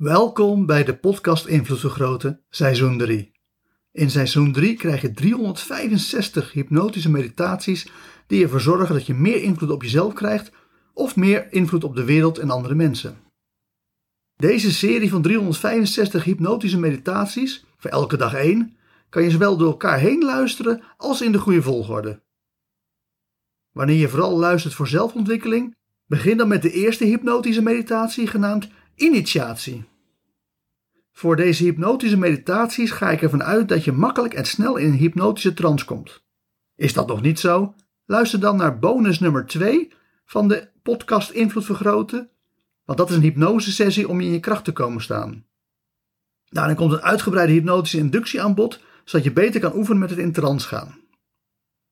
Welkom bij de podcast Invloed Vergroten, seizoen 3. In seizoen 3 krijg je 365 hypnotische meditaties die ervoor zorgen dat je meer invloed op jezelf krijgt of meer invloed op de wereld en andere mensen. Deze serie van 365 hypnotische meditaties, voor elke dag één, kan je zowel door elkaar heen luisteren als in de goede volgorde. Wanneer je vooral luistert voor zelfontwikkeling, begin dan met de eerste hypnotische meditatie genaamd initiatie. Voor deze hypnotische meditaties ga ik ervan uit dat je makkelijk en snel in een hypnotische trance komt. Is dat nog niet zo? Luister dan naar bonus nummer 2 van de podcast Invloed Vergroten, want dat is een hypnosesessie om in je kracht te komen staan. Daarin komt een uitgebreide hypnotische inductie aan bod, zodat je beter kan oefenen met het in trance gaan.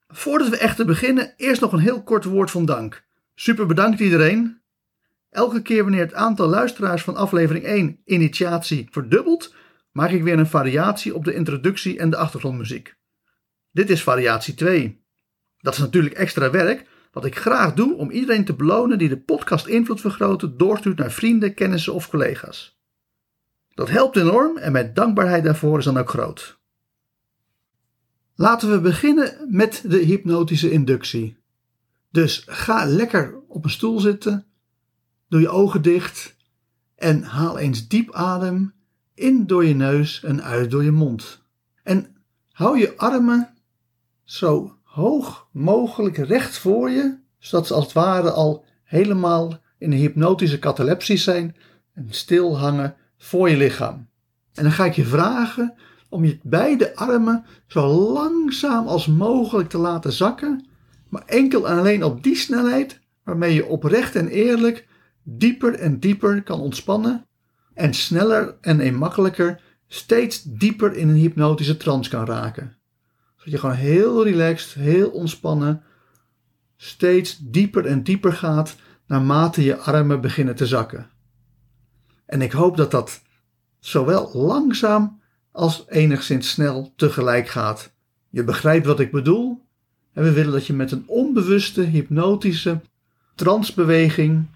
Voordat we echter beginnen, eerst nog een heel kort woord van dank. Super bedankt iedereen. Elke keer wanneer het aantal luisteraars van aflevering 1 initiatie verdubbelt, maak ik weer een variatie op de introductie en de achtergrondmuziek. Dit is variatie 2. Dat is natuurlijk extra werk, wat ik graag doe om iedereen te belonen die de podcast Invloed Vergroten doorstuurt naar vrienden, kennissen of collega's. Dat helpt enorm en mijn dankbaarheid daarvoor is dan ook groot. Laten we beginnen met de hypnotische inductie. Dus ga lekker op een stoel zitten Doe je ogen dicht en haal eens diep adem in door je neus en uit door je mond. En hou je armen zo hoog mogelijk recht voor je, zodat ze als het ware al helemaal in een hypnotische catalepsis zijn en stil hangen voor je lichaam. En dan ga ik je vragen om je beide armen zo langzaam als mogelijk te laten zakken, maar enkel en alleen op die snelheid waarmee je oprecht en eerlijk dieper en dieper kan ontspannen en sneller en eenmakkelijker steeds dieper in een hypnotische trance kan raken. Zodat je gewoon heel relaxed, heel ontspannen, steeds dieper en dieper gaat naarmate je armen beginnen te zakken. En ik hoop dat dat zowel langzaam als enigszins snel tegelijk gaat. Je begrijpt wat ik bedoel? En we willen dat je met een onbewuste hypnotische transbeweging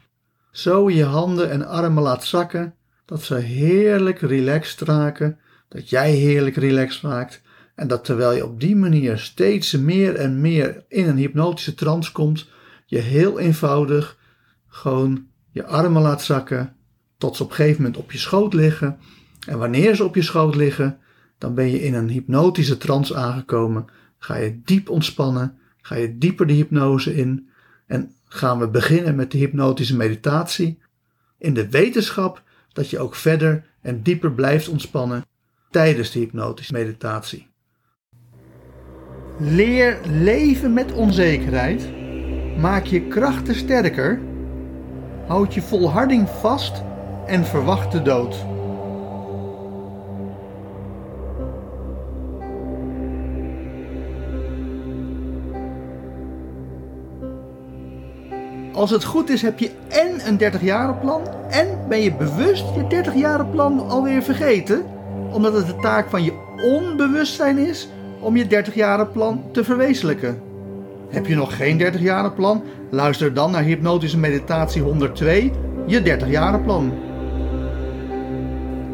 zo je handen en armen laat zakken, dat ze heerlijk relaxed raken, dat jij heerlijk relaxed raakt en dat terwijl je op die manier steeds meer en meer in een hypnotische trance komt, je heel eenvoudig gewoon je armen laat zakken tot ze op een gegeven moment op je schoot liggen. En wanneer ze op je schoot liggen, dan ben je in een hypnotische trance aangekomen. Ga je diep ontspannen, ga je dieper de hypnose in en gaan we beginnen met de hypnotische meditatie in de wetenschap dat je ook verder en dieper blijft ontspannen tijdens de hypnotische meditatie. Leer leven met onzekerheid. Maak je krachten sterker. Houd je volharding vast en verwacht de dood. Als het goed is, heb je en een 30 plan en ben je bewust je 30 plan alweer vergeten, omdat het de taak van je onbewustzijn is om je 30 plan te verwezenlijken. Heb je nog geen 30 plan? Luister dan naar Hypnotische Meditatie 102, je 30 plan.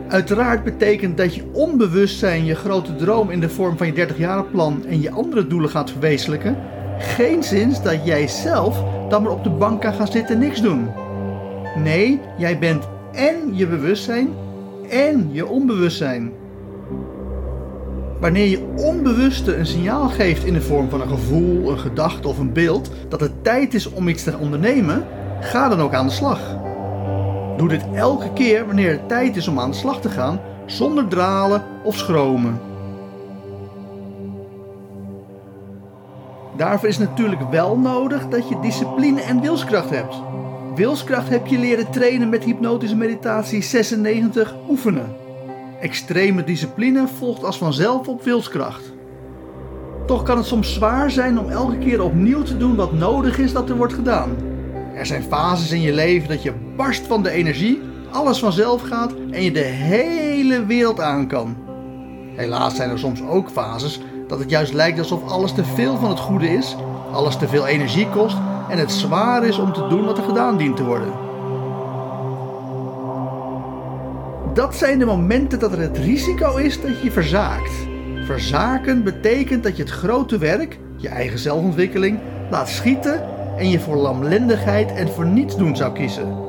Uiteraard betekent dat je onbewustzijn je grote droom in de vorm van je 30 plan en je andere doelen gaat verwezenlijken, geen zins dat jij zelf dan maar op de bank kan gaan zitten en niks doen. Nee, jij bent en je bewustzijn en je onbewustzijn. Wanneer je onbewuste een signaal geeft in de vorm van een gevoel, een gedachte of een beeld dat het tijd is om iets te ondernemen, ga dan ook aan de slag. Doe dit elke keer wanneer het tijd is om aan de slag te gaan, zonder dralen of schromen. Daarvoor is natuurlijk wel nodig dat je discipline en wilskracht hebt. Wilskracht heb je leren trainen met hypnotische meditatie 96 oefenen. Extreme discipline volgt als vanzelf op wilskracht. Toch kan het soms zwaar zijn om elke keer opnieuw te doen wat nodig is dat er wordt gedaan. Er zijn fases in je leven dat je barst van de energie, alles vanzelf gaat en je de hele wereld aan kan. Helaas zijn er soms ook fases dat het juist lijkt alsof alles te veel van het goede is, alles te veel energie kost en het zwaar is om te doen wat er gedaan dient te worden. Dat zijn de momenten dat er het risico is dat je verzaakt. Verzaken betekent dat je het grote werk, je eigen zelfontwikkeling, laat schieten en je voor lamlendigheid en voor niets doen zou kiezen.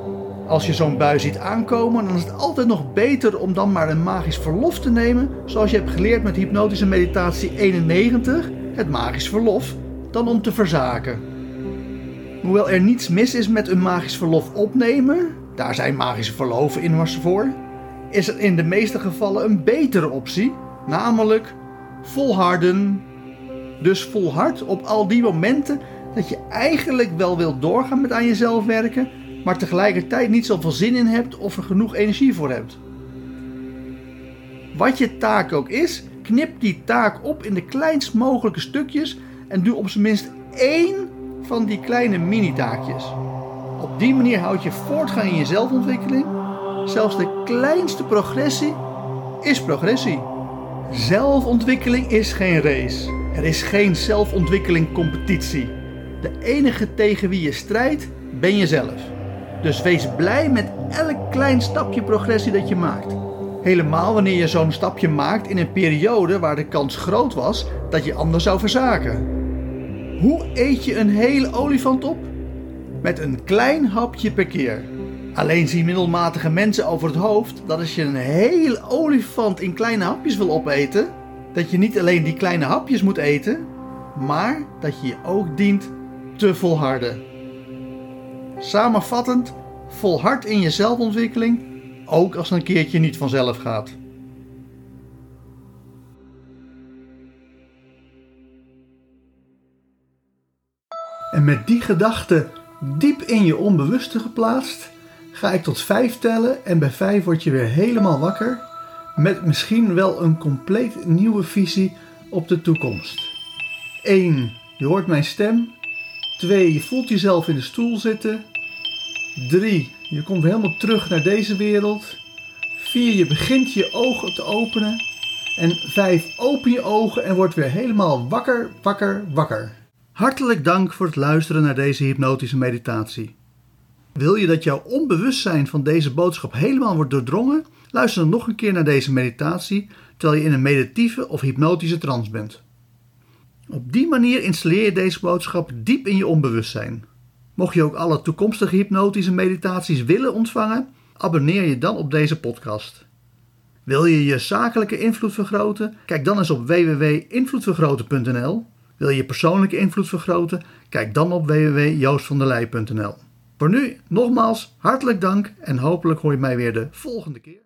Als je zo'n bui ziet aankomen, dan is het altijd nog beter om dan maar een magisch verlof te nemen, zoals je hebt geleerd met hypnotische meditatie 91, het magisch verlof, dan om te verzaken. Hoewel er niets mis is met een magisch verlof opnemen, daar zijn magische verloven immers voor, is er in de meeste gevallen een betere optie, namelijk volharden. Dus volhard op al die momenten dat je eigenlijk wel wilt doorgaan met aan jezelf werken, maar tegelijkertijd niet zoveel zin in hebt of er genoeg energie voor hebt. Wat je taak ook is, knip die taak op in de kleinst mogelijke stukjes en doe op zijn minst één van die kleine mini-taakjes. Op die manier houd je voortgang in je zelfontwikkeling. Zelfs de kleinste progressie is progressie. Zelfontwikkeling is geen race. Er is geen zelfontwikkeling competitie. De enige tegen wie je strijdt ben jezelf. Dus wees blij met elk klein stapje progressie dat je maakt. Helemaal wanneer je zo'n stapje maakt in een periode waar de kans groot was dat je anders zou verzaken. Hoe eet je een hele olifant op? Met een klein hapje per keer. Alleen zien middelmatige mensen over het hoofd dat als je een hele olifant in kleine hapjes wil opeten, dat je niet alleen die kleine hapjes moet eten, maar dat je je ook dient te volharden. Samenvattend, volhard in je zelfontwikkeling, ook als het een keertje niet vanzelf gaat. En met die gedachte diep in je onbewuste geplaatst, ga ik tot vijf tellen en bij vijf word je weer helemaal wakker met misschien wel een compleet nieuwe visie op de toekomst. 1. Je hoort mijn stem. 2. Je voelt jezelf in de stoel zitten. 3. Je komt helemaal terug naar deze wereld. 4. Je begint je ogen te openen. En 5. Open je ogen en word weer helemaal wakker, wakker, wakker. Hartelijk dank voor het luisteren naar deze hypnotische meditatie. Wil je dat jouw onbewustzijn van deze boodschap helemaal wordt doordrongen? Luister dan nog een keer naar deze meditatie terwijl je in een meditieve of hypnotische trance bent. Op die manier installeer je deze boodschap diep in je onbewustzijn. Mocht je ook alle toekomstige hypnotische meditaties willen ontvangen, abonneer je dan op deze podcast. Wil je je zakelijke invloed vergroten? Kijk dan eens op www.invloedvergroten.nl. Wil je persoonlijke invloed vergroten? Kijk dan op www.joostvanderlei.nl. Voor nu nogmaals hartelijk dank en hopelijk hoor je mij weer de volgende keer.